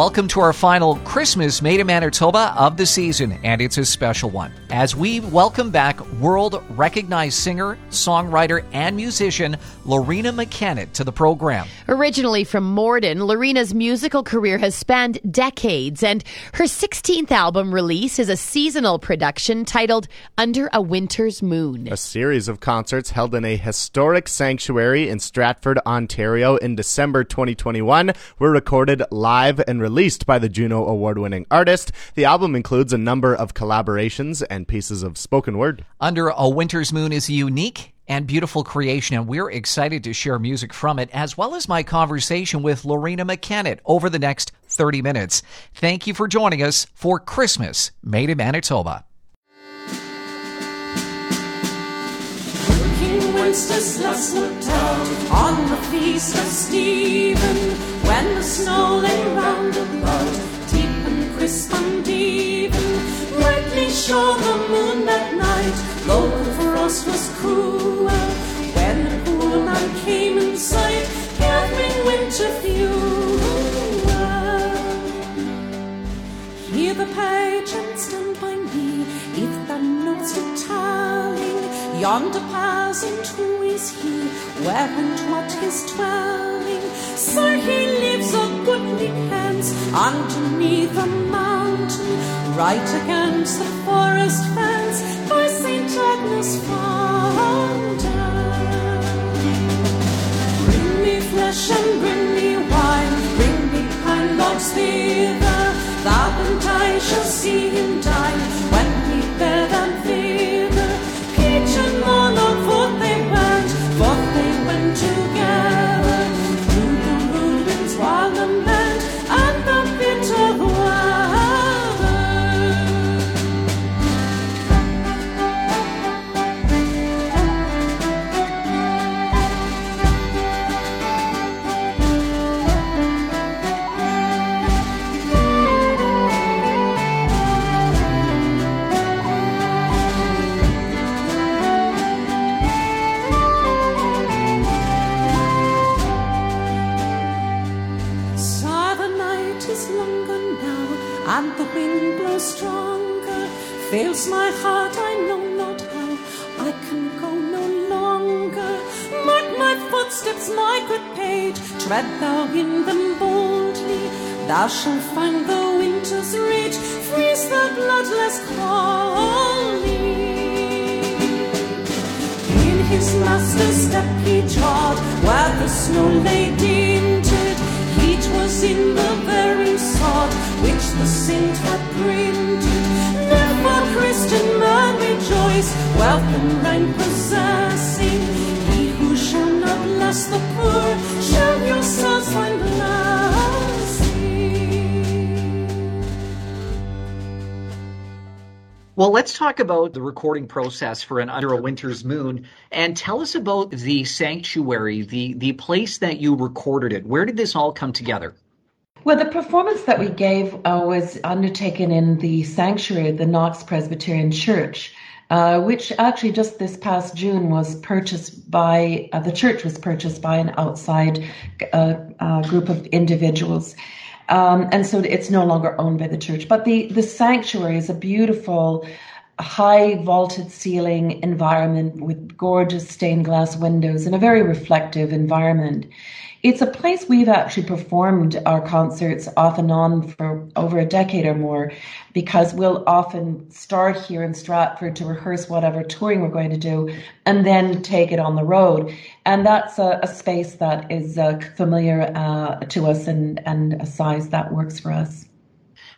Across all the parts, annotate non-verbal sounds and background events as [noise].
Welcome to our final Christmas Made in Manitoba of the season, and it's a special one. As we welcome back world recognized singer, songwriter, and musician Loreena McKennitt to the program. Originally from Morden, Loreena's musical career has spanned decades, and her 16th album release is a seasonal production titled Under a Winter's Moon. A series of concerts held in a historic sanctuary in Stratford, Ontario in December 2021 were recorded live and released by the Juno Award winning artist. The album includes a number of collaborations and pieces of spoken word. Under a Winter's Moon is a unique and beautiful creation, and we're excited to share music from it, as well as my conversation with Loreena McKennitt over the next 30 minutes. Thank you for joining us for Christmas Made in Manitoba. King Wenceslas looked out on the feast of Stephen when the snow lay round about, deep and crisp and even. Brightly shone the moon that night, though the frost was cruel. When the poor man came in sight, gathering winter fuel. Hear the page and stand by me, if the notes to telling. Yonder peasant, who is he? Where and what his dwelling? Sir, he lives of goodly pence underneath a mountain, right against the forest fence by St. Agnes fountain. Bring me flesh and bring me wine, bring me pine logs thither, thou and I shall see him very sod which the saint had printed. Christian man rejoice, wealth and rank possessing. He who shall not bless the poor shall yourselves find blessing. Well, let's talk about the recording process for an Under a Winter's Moon and tell us about the sanctuary, the, the place that you recorded it. Where did this all come together? Well, the performance that we gave uh, was undertaken in the sanctuary of the Knox Presbyterian Church, uh, which actually just this past June was purchased by uh, the church was purchased by an outside uh, uh, group of individuals. Um, and so it's no longer owned by the church. But the, the sanctuary is a beautiful, high vaulted ceiling environment with gorgeous stained glass windows and a very reflective environment. It's a place we've actually performed our concerts off and on for over a decade or more because we'll often start here in Stratford to rehearse whatever touring we're going to do and then take it on the road. And that's a, a space that is uh, familiar uh, to us and, and a size that works for us.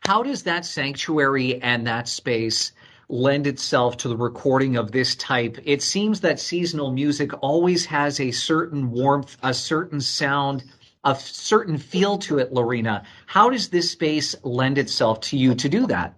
How does that sanctuary and that space lend itself to the recording of this type? It seems that seasonal music always has a certain warmth, a certain sound, a certain feel to it, Loreena. How does this space lend itself to you to do that?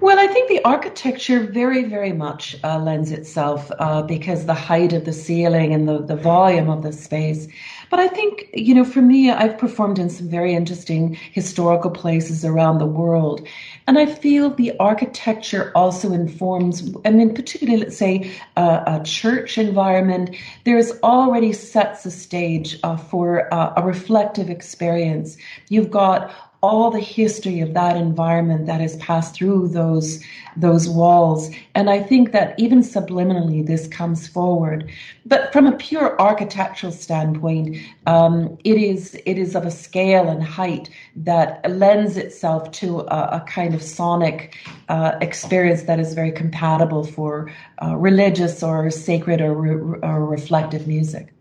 Well, I think the architecture very, very much uh, lends itself uh, because the height of the ceiling and the, the volume of the space. But I think, you know, for me, I've performed in some very interesting historical places around the world. And I feel the architecture also informs, I mean, particularly, let's say, uh, a church environment, there's already sets the stage uh, for uh, a reflective experience. You've got all the history of that environment that has passed through those those walls. And I think that even subliminally, this comes forward. But from a pure architectural standpoint, um, it is it is of a scale and height that lends itself to a, a kind of sonic uh, experience that is very compatible for uh, religious or sacred or, re- or reflective music.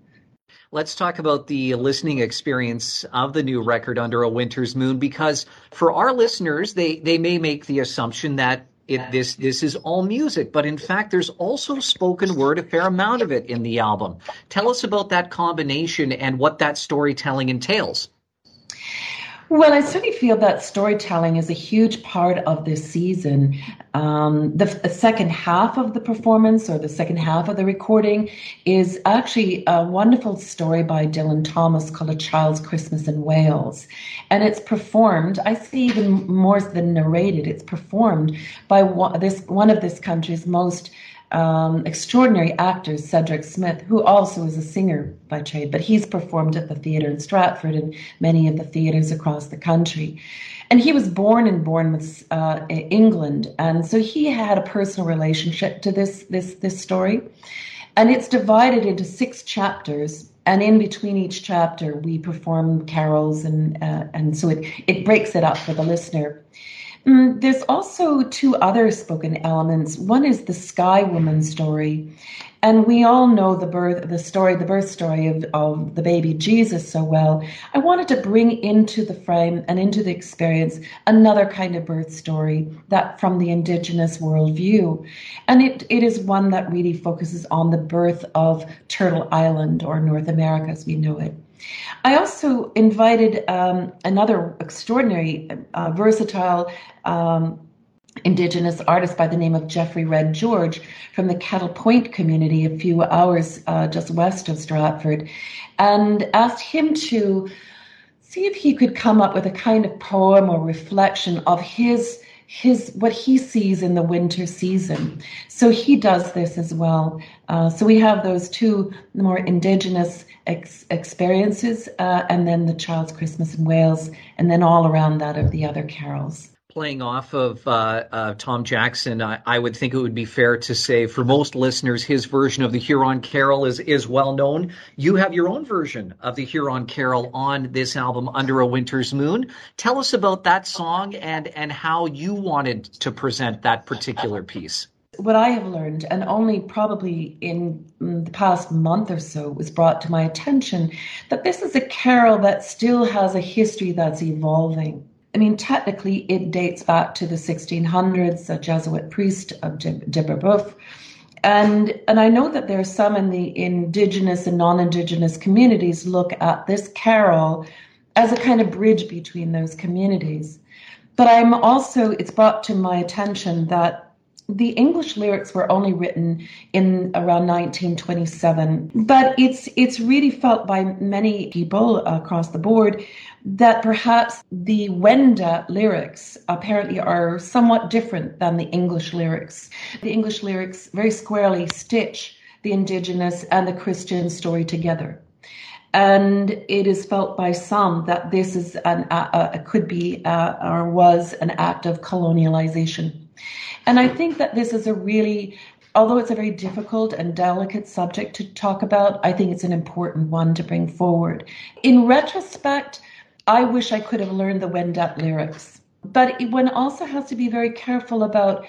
Let's talk about the listening experience of the new record Under a Winter's Moon because for our listeners, they, they may make the assumption that it, this this is all music, but in fact, there's also spoken word, a fair amount of it in the album. Tell us about that combination and what that storytelling entails. Well, I certainly feel that storytelling is a huge part of this season. Um, the, the, second half of the performance or the second half of the recording is actually a wonderful story by Dylan Thomas called A Child's Christmas in Wales. And it's performed, I see even more than narrated, it's performed by one, this, one of this country's most um, extraordinary actor, Cedric Smith, who also is a singer by trade, but he's performed at the theatre in Stratford and many of the theatres across the country. And he was born in Bournemouth, uh, England, and so he had a personal relationship to this this this story. And it's divided into six chapters, and in between each chapter, we perform carols, and uh, and so it it breaks it up for the listener. Mm, there's also two other spoken elements. One is the Sky Woman story. And we all know the birth, the story, the birth story of, of the baby Jesus so well. I wanted to bring into the frame and into the experience another kind of birth story that from the indigenous worldview. And it, it is one that really focuses on the birth of Turtle Island or North America as we know it. I also invited um, another extraordinary, uh, versatile um, Indigenous artist by the name of Jeffrey Red George from the Kettle Point community, a few hours uh, just west of Stratford, and asked him to see if he could come up with a kind of poem or reflection of his his what he sees in the winter season. So he does this as well. Uh, so we have those two more indigenous ex- experiences, uh, and then the Child's Christmas in Wales, and then all around that of the other carols playing off of uh, uh, Tom Jackson, I, I, would think it would be fair to say for most listeners, his version of the Huron Carol is is well known. You have your own version of the Huron Carol on this album, Under a Winter's Moon. Tell us about that song and and how you wanted to present that particular piece. What I have learned, and only probably in the past month or so, was brought to my attention that this is a carol that still has a history that's evolving I mean, technically, it dates back to the 1600s, a Jesuit priest of de Brebeuf. And, and I know that there are some in the indigenous and non indigenous communities look at this carol as a kind of bridge between those communities. But I'm also, it's brought to my attention that the English lyrics were only written in around 1927, but it's it's really felt by many people across the board that perhaps the Wendat lyrics apparently are somewhat different than the English lyrics. The English lyrics very squarely stitch the indigenous and the Christian story together. And it is felt by some that this is an uh, could be uh, or was an act of colonialization. And I think that this is a really, although it's a very difficult and delicate subject to talk about, I think it's an important one to bring forward. In retrospect, I wish I could have learned the Wendat lyrics. But one also has to be very careful about,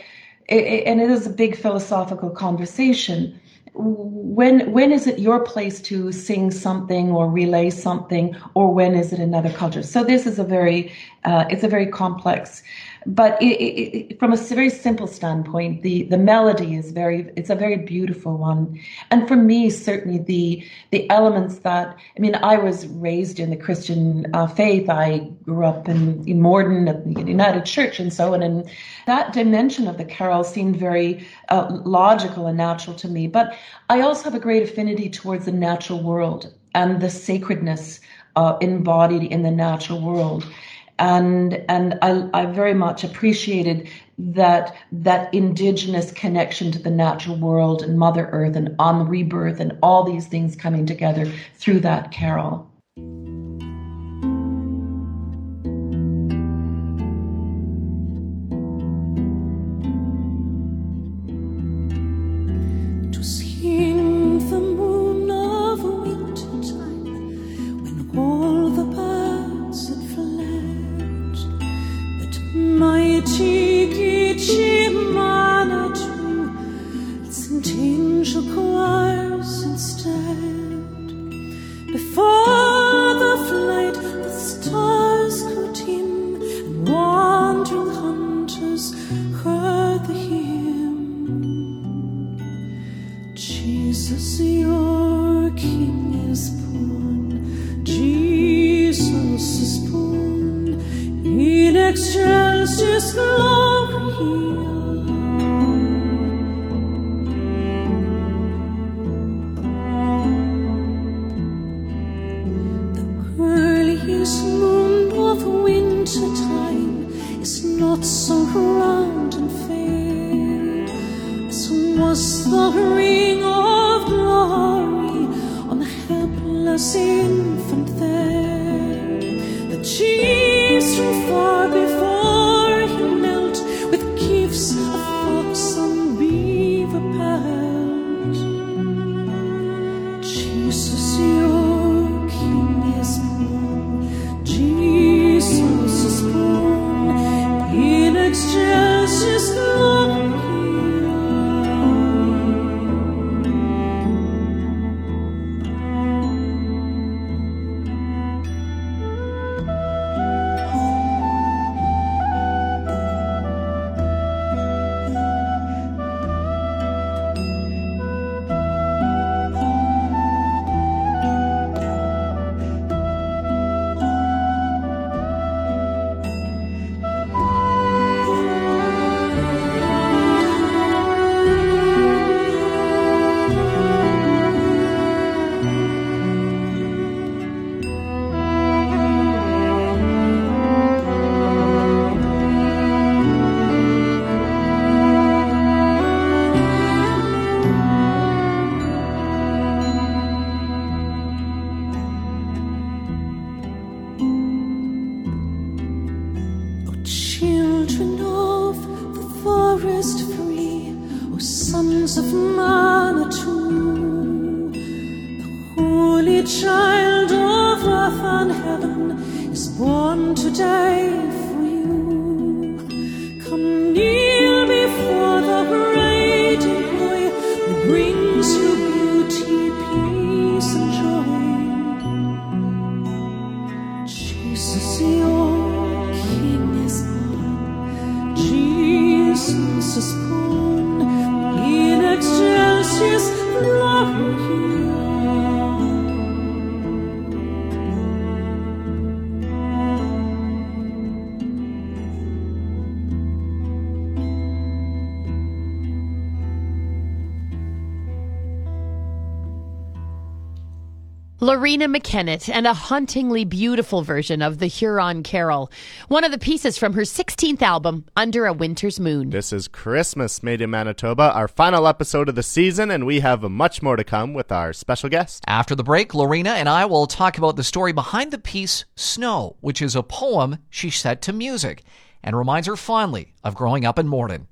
and it is a big philosophical conversation. When when is it your place to sing something or relay something, or when is it another culture? So this is a very uh, it's a very complex but it, it, it, from a very simple standpoint, the, the melody is very it's a very beautiful one, and for me certainly the the elements that I mean I was raised in the Christian uh, faith. I grew up in, in Morden at the United Church and so on, and that dimension of the carol seemed very uh, logical and natural to me. But I also have a great affinity towards the natural world and the sacredness uh, embodied in the natural world and and I, I very much appreciated that that indigenous connection to the natural world and Mother Earth and on the rebirth and all these things coming together through that carol. sin. Loreena McKennitt and a hauntingly beautiful version of the Huron Carol, one of the pieces from her 16th album, Under a Winter's Moon. This is Christmas Made in Manitoba, our final episode of the season, and we have much more to come with our special guest. After the break, Loreena and I will talk about the story behind the piece Snow, which is a poem she set to music and reminds her fondly of growing up in Morden.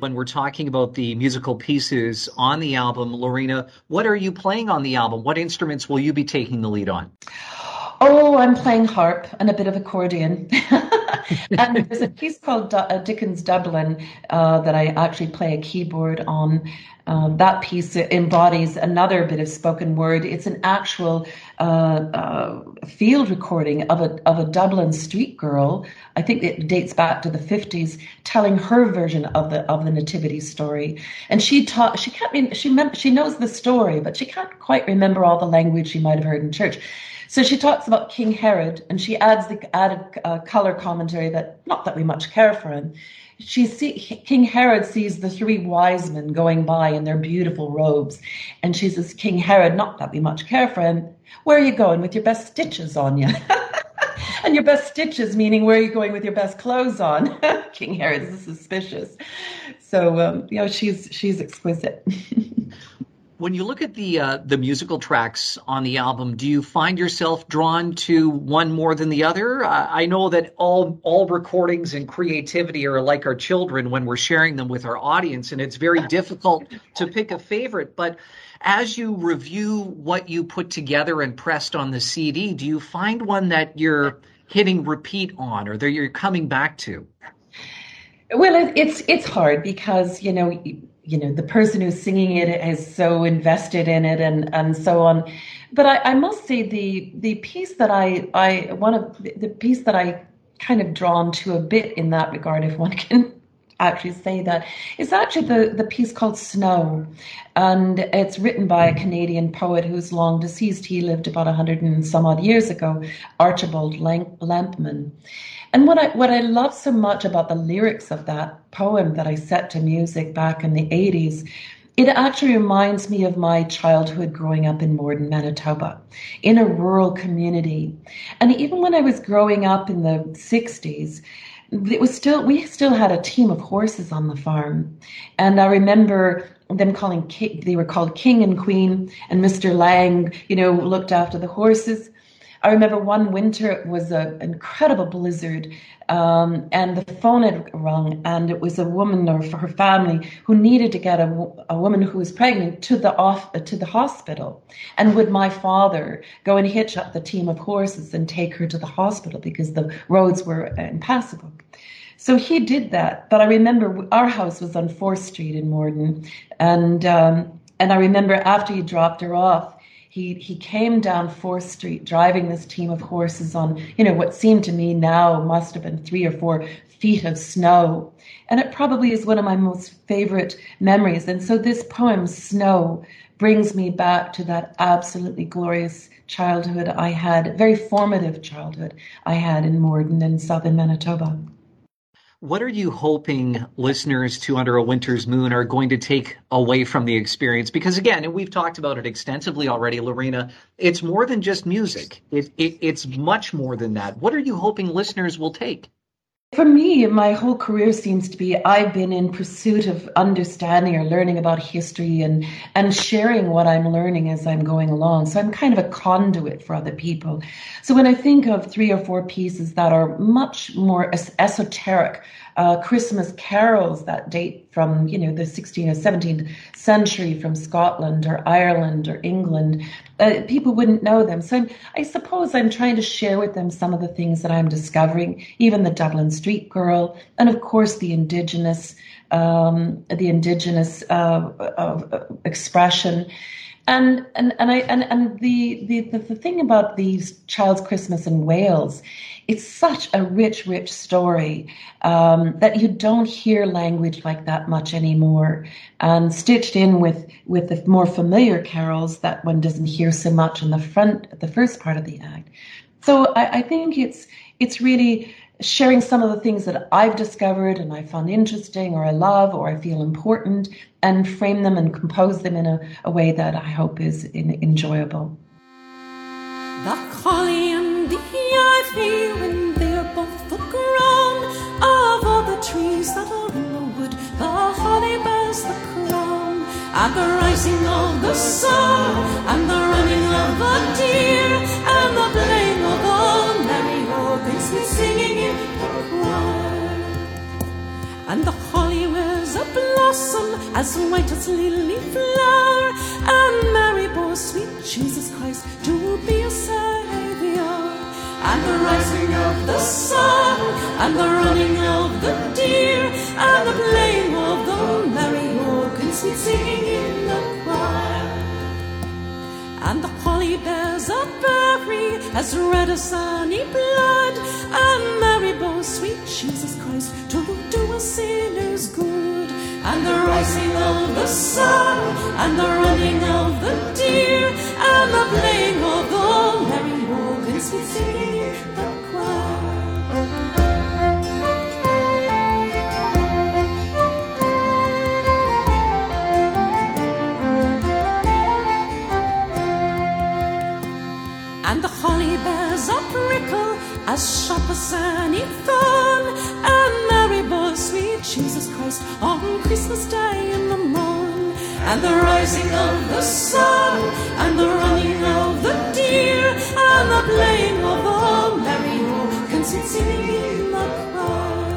When we're talking about the musical pieces on the album, Loreena, what are you playing on the album? What instruments will you be taking the lead on? Oh, I'm playing harp and a bit of accordion. [laughs] and there's a piece called uh, Dickens Dublin uh, that I actually play a keyboard on. Um, that piece embodies another bit of spoken word. It's an actual uh, uh, field recording of a of a Dublin street girl. I think it dates back to the fifties, telling her version of the of the nativity story. And she taught. She can't. She mem- she knows the story, but she can't quite remember all the language she might have heard in church. So she talks about King Herod, and she adds the added uh, color commentary that not that we much care for him she see King Herod sees the three wise men going by in their beautiful robes, and she says, "King Herod, not that we much care for him. Where are you going with your best stitches on you?" [laughs] and your best stitches meaning where are you going with your best clothes on? [laughs] King Herod is suspicious. So um, you know she's she's exquisite. [laughs] when you look at the uh, the musical tracks on the album, do you find yourself drawn to one more than the other? Uh, I know that all all recordings and creativity are like our children when we're sharing them with our audience, and it's very difficult to pick a favorite. But as you review what you put together and pressed on the CD, do you find one that you're hitting repeat on, or that you're coming back to? Well, it's it's hard because you know you know the person who's singing it is so invested in it and and so on. But i, I must say the the piece that i i one of the piece that i kind of drawn to a bit in that regard if one can actually say that. It's actually the, the piece called Snow, and it's written by a Canadian poet who's long deceased. He lived about a hundred and some odd years ago, Archibald Lampman. And what I what I love so much about the lyrics of that poem that I set to music back in the 80s it actually reminds me of my childhood growing up in Morden, Manitoba, in a rural community. And even when I was growing up in the 60s, it was still we still had a team of horses on the farm. And I remember them calling they were called King and Queen and Mr. Lang, you know, looked after the horses. I remember one winter it was an incredible blizzard, um, and the phone had rung, and it was a woman or for her family who needed to get a, a woman who was pregnant to the off to the hospital. And would my father go and hitch up the team of horses and take her to the hospital because the roads were impassable? So he did that. But I remember our house was on Fourth Street in Morden, and um, and I remember after he dropped her off, he he came down Fourth Street driving this team of horses on you know what seemed to me now must have been three or four feet of snow, and it probably is one of my most favorite memories. And so this poem, Snow, brings me back to that absolutely glorious childhood I had, very formative childhood I had in Morden in southern Manitoba. What are you hoping listeners to Under a Winter's Moon are going to take away from the experience? Because again, and we've talked about it extensively already, Loreena, it's more than just music. It, it, it's much more than that. What are you hoping listeners will take? For me, my whole career seems to be I've been in pursuit of understanding or learning about history and, and sharing what I'm learning as I'm going along. So I'm kind of a conduit for other people. So when I think of three or four pieces that are much more esoteric, uh, Christmas carols that date from, you know, the 16th or 17th century from Scotland or Ireland or England. Uh, people wouldn't know them. So I'm, i suppose I'm trying to share with them some of the things that I'm discovering, even the Dublin Street Girl, and of course the indigenous, um, the indigenous uh, uh expression. And and and I and and the the the thing about these Child's Christmas in Wales, it's such a rich, rich story um, that you don't hear language like that much anymore. And stitched in with with the more familiar carols that one doesn't hear so much in the front, the first part of the act. So I, I think it's it's really sharing some of the things that I've discovered and I found interesting or I love or I feel important and frame them and compose them in a, a way that I hope is in, enjoyable. The holly and the they're both full grown, of all the trees that are in the wood, the holly bears the crown. At the rising of the sun, blossom as white as lily flower, and Mary bore sweet Jesus Christ to be a Savior. And the rising of the sun, and the running of the deer, and the playing of the merry organ, sweet singing in the choir. And the holly bears a berry as red as sunny blood, and Mary bore sweet Jesus Christ to do a sinner's good and the rising of the sun, and the running of the deer, and the playing of the merry organs we singing in the choir. And the holly bears a prickle as sharp as any thorn, Jesus Christ on Christmas Day in the morn. And the rising of the sun, and the running of the deer, and the playing of the merry organs singing in the choir.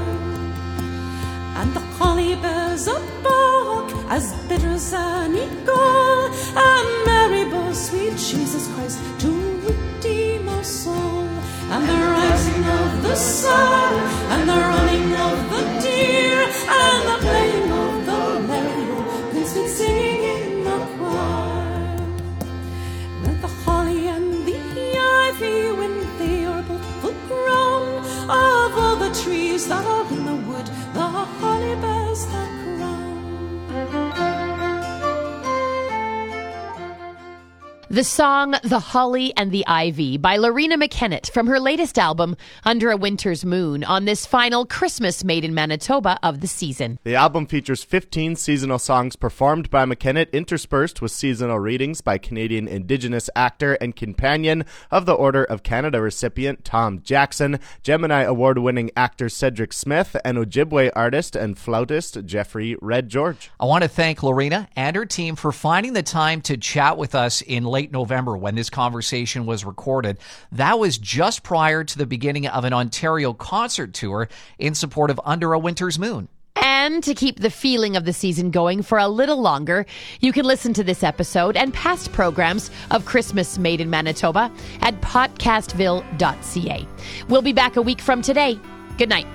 And the holly bears a bark as bitter as any gall, and Mary bore sweet Jesus Christ to redeem our soul. And the rising of the sun, and the The song The Holly and the Ivy by Loreena McKennitt from her latest album, Under a Winter's Moon, on this final Christmas Made in Manitoba of the season. The album features 15 seasonal songs performed by McKennitt, interspersed with seasonal readings by Canadian Indigenous actor and companion of the Order of Canada recipient Tom Jackson, Gemini Award winning actor Cedric Smith, and Ojibwe artist and flautist Jeffrey Red George. I want to thank Loreena and her team for finding the time to chat with us in late November when this conversation was recorded. That was just prior to the beginning of an Ontario concert tour in support of Under a Winter's Moon. And to keep the feeling of the season going for a little longer, you can listen to this episode and past programs of Christmas Made in Manitoba at podcastville.ca. We'll be back a week from today. Good night.